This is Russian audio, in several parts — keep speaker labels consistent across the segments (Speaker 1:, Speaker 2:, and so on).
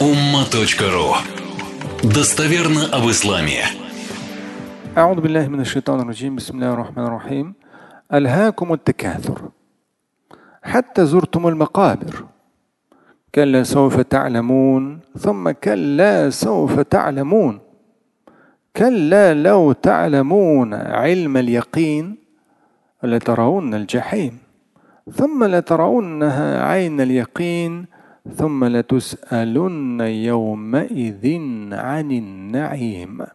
Speaker 1: umma.ru Достоверно об исламе.
Speaker 2: أعوذ بالله من الشيطان الرجيم بسم الله الرحمن الرحيم ألهاكم التكاثر حتى زرتم المقابر كلا سوف تعلمون ثم كلا سوف تعلمون كلا لو تعلمون علم اليقين لترون الجحيم ثم لترونها عين اليقين ثم لتسألن يومئذ عن النعيم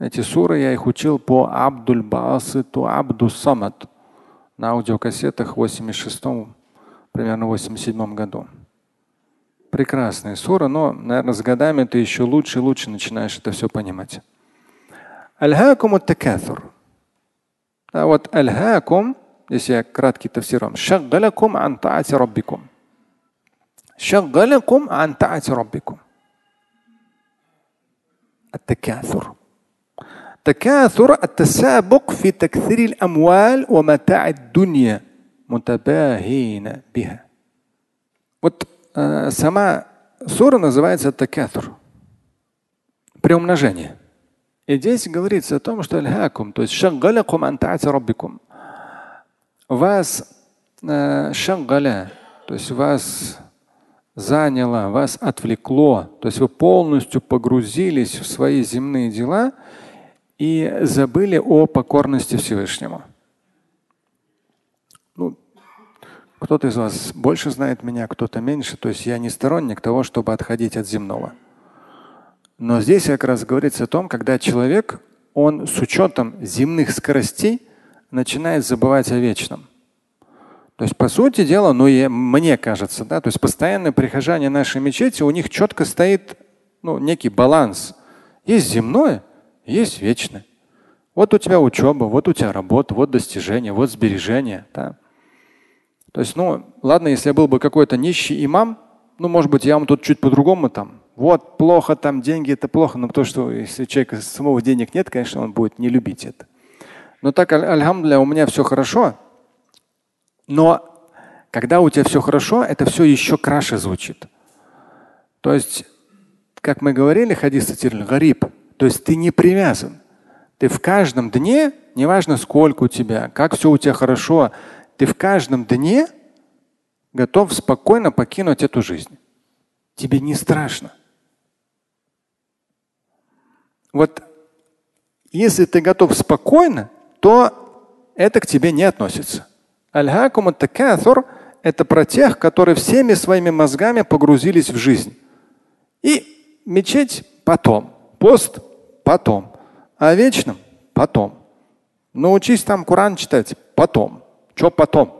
Speaker 2: Эти суры я их учил по Абдуль Басыту Абду Самад на аудиокассетах в 86 примерно 87 году. Прекрасные суры, но, наверное, с годами ты еще лучше и лучше начинаешь это все понимать. Альхакум такафур. А вот альхакум, здесь я краткий тафсир вам. Шаггалякум ан таати раббикум. شغلكم عن طاعة ربكم التكاثر تكاثر التسابق في تكثير الأموال ومتاع الدنيا متباهين بها Вот э, сама сура называется такатур. Приумножение. И здесь говорится о том, что альхакум, то есть шаггалякум антаати раббикум. Вас э, шаггаля, то есть вас заняло, вас отвлекло, то есть вы полностью погрузились в свои земные дела и забыли о покорности Всевышнему. Ну, кто-то из вас больше знает меня, кто-то меньше. То есть я не сторонник того, чтобы отходить от земного. Но здесь как раз говорится о том, когда человек, он с учетом земных скоростей начинает забывать о вечном. То есть, по сути дела, ну, и мне кажется, да, то есть постоянные прихожане нашей мечети, у них четко стоит ну, некий баланс. Есть земное, есть вечное. Вот у тебя учеба, вот у тебя работа, вот достижения, вот сбережения. Да. То есть, ну, ладно, если я был бы какой-то нищий имам, ну, может быть, я вам тут чуть по-другому там. Вот плохо там деньги, это плохо, но то, что если у самого денег нет, конечно, он будет не любить это. Но так, аль у меня все хорошо, но когда у тебя все хорошо, это все еще краше звучит. То есть, как мы говорили, хадис цитировали, гариб, то есть ты не привязан. Ты в каждом дне, неважно сколько у тебя, как все у тебя хорошо, ты в каждом дне готов спокойно покинуть эту жизнь. Тебе не страшно. Вот если ты готов спокойно, то это к тебе не относится. Аль-хакум такатур – это про тех, которые всеми своими мозгами погрузились в жизнь. И мечеть потом, пост потом, а вечном потом. Научись там Коран читать потом. Что потом?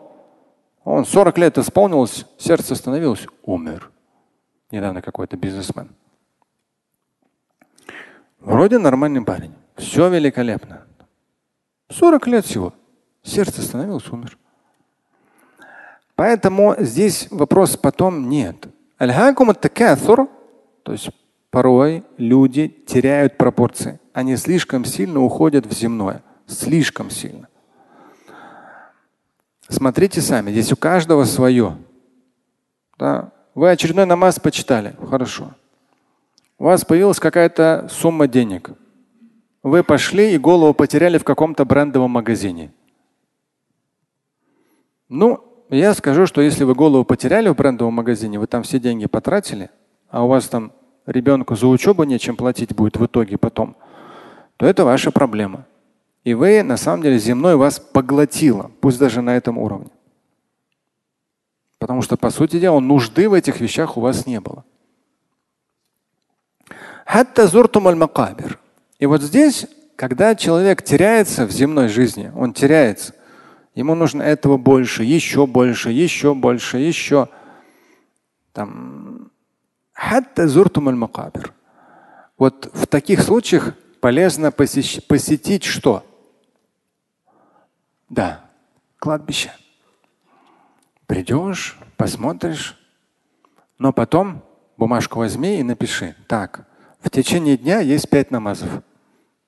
Speaker 2: Он 40 лет исполнилось, сердце остановилось, умер. Недавно какой-то бизнесмен. Вроде нормальный парень. Все великолепно. 40 лет всего. Сердце остановилось, умер. Поэтому здесь вопрос потом нет. то есть порой люди теряют пропорции. Они слишком сильно уходят в земное. Слишком сильно. Смотрите сами, здесь у каждого свое. Да? Вы очередной намаз почитали. Хорошо. У вас появилась какая-то сумма денег. Вы пошли и голову потеряли в каком-то брендовом магазине. Ну, я скажу, что если вы голову потеряли в брендовом магазине, вы там все деньги потратили, а у вас там ребенку за учебу нечем платить будет в итоге потом, то это ваша проблема. И вы, на самом деле, земной вас поглотило, пусть даже на этом уровне. Потому что, по сути дела, нужды в этих вещах у вас не было. И вот здесь, когда человек теряется в земной жизни, он теряется, Ему нужно этого больше, еще больше, еще больше, еще. Там. Вот в таких случаях полезно посещ- посетить что? Да, кладбище. Придешь, посмотришь, но потом бумажку возьми и напиши. Так, в течение дня есть пять намазов.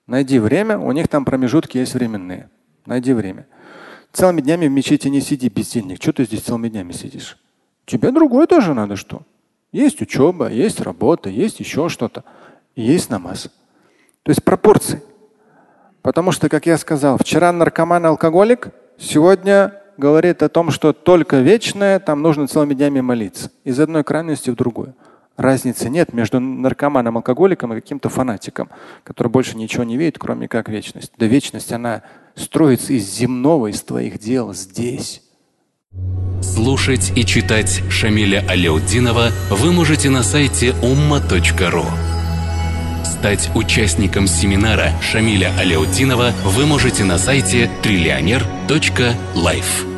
Speaker 2: Найди время, у них там промежутки есть временные. Найди время. Целыми днями в мечети не сиди, бездельник. Что ты здесь целыми днями сидишь? Тебе другое тоже надо что? Есть учеба, есть работа, есть еще что-то. Есть намаз. То есть пропорции. Потому что, как я сказал, вчера наркоман алкоголик, сегодня говорит о том, что только вечное, там нужно целыми днями молиться. Из одной крайности в другую. Разницы нет между наркоманом, алкоголиком и каким-то фанатиком, который больше ничего не видит, кроме как вечность. Да вечность, она строится из земного, из твоих дел здесь.
Speaker 1: Слушать и читать Шамиля Аляутдинова вы можете на сайте umma.ru. Стать участником семинара Шамиля Аляутдинова вы можете на сайте триллионер.life.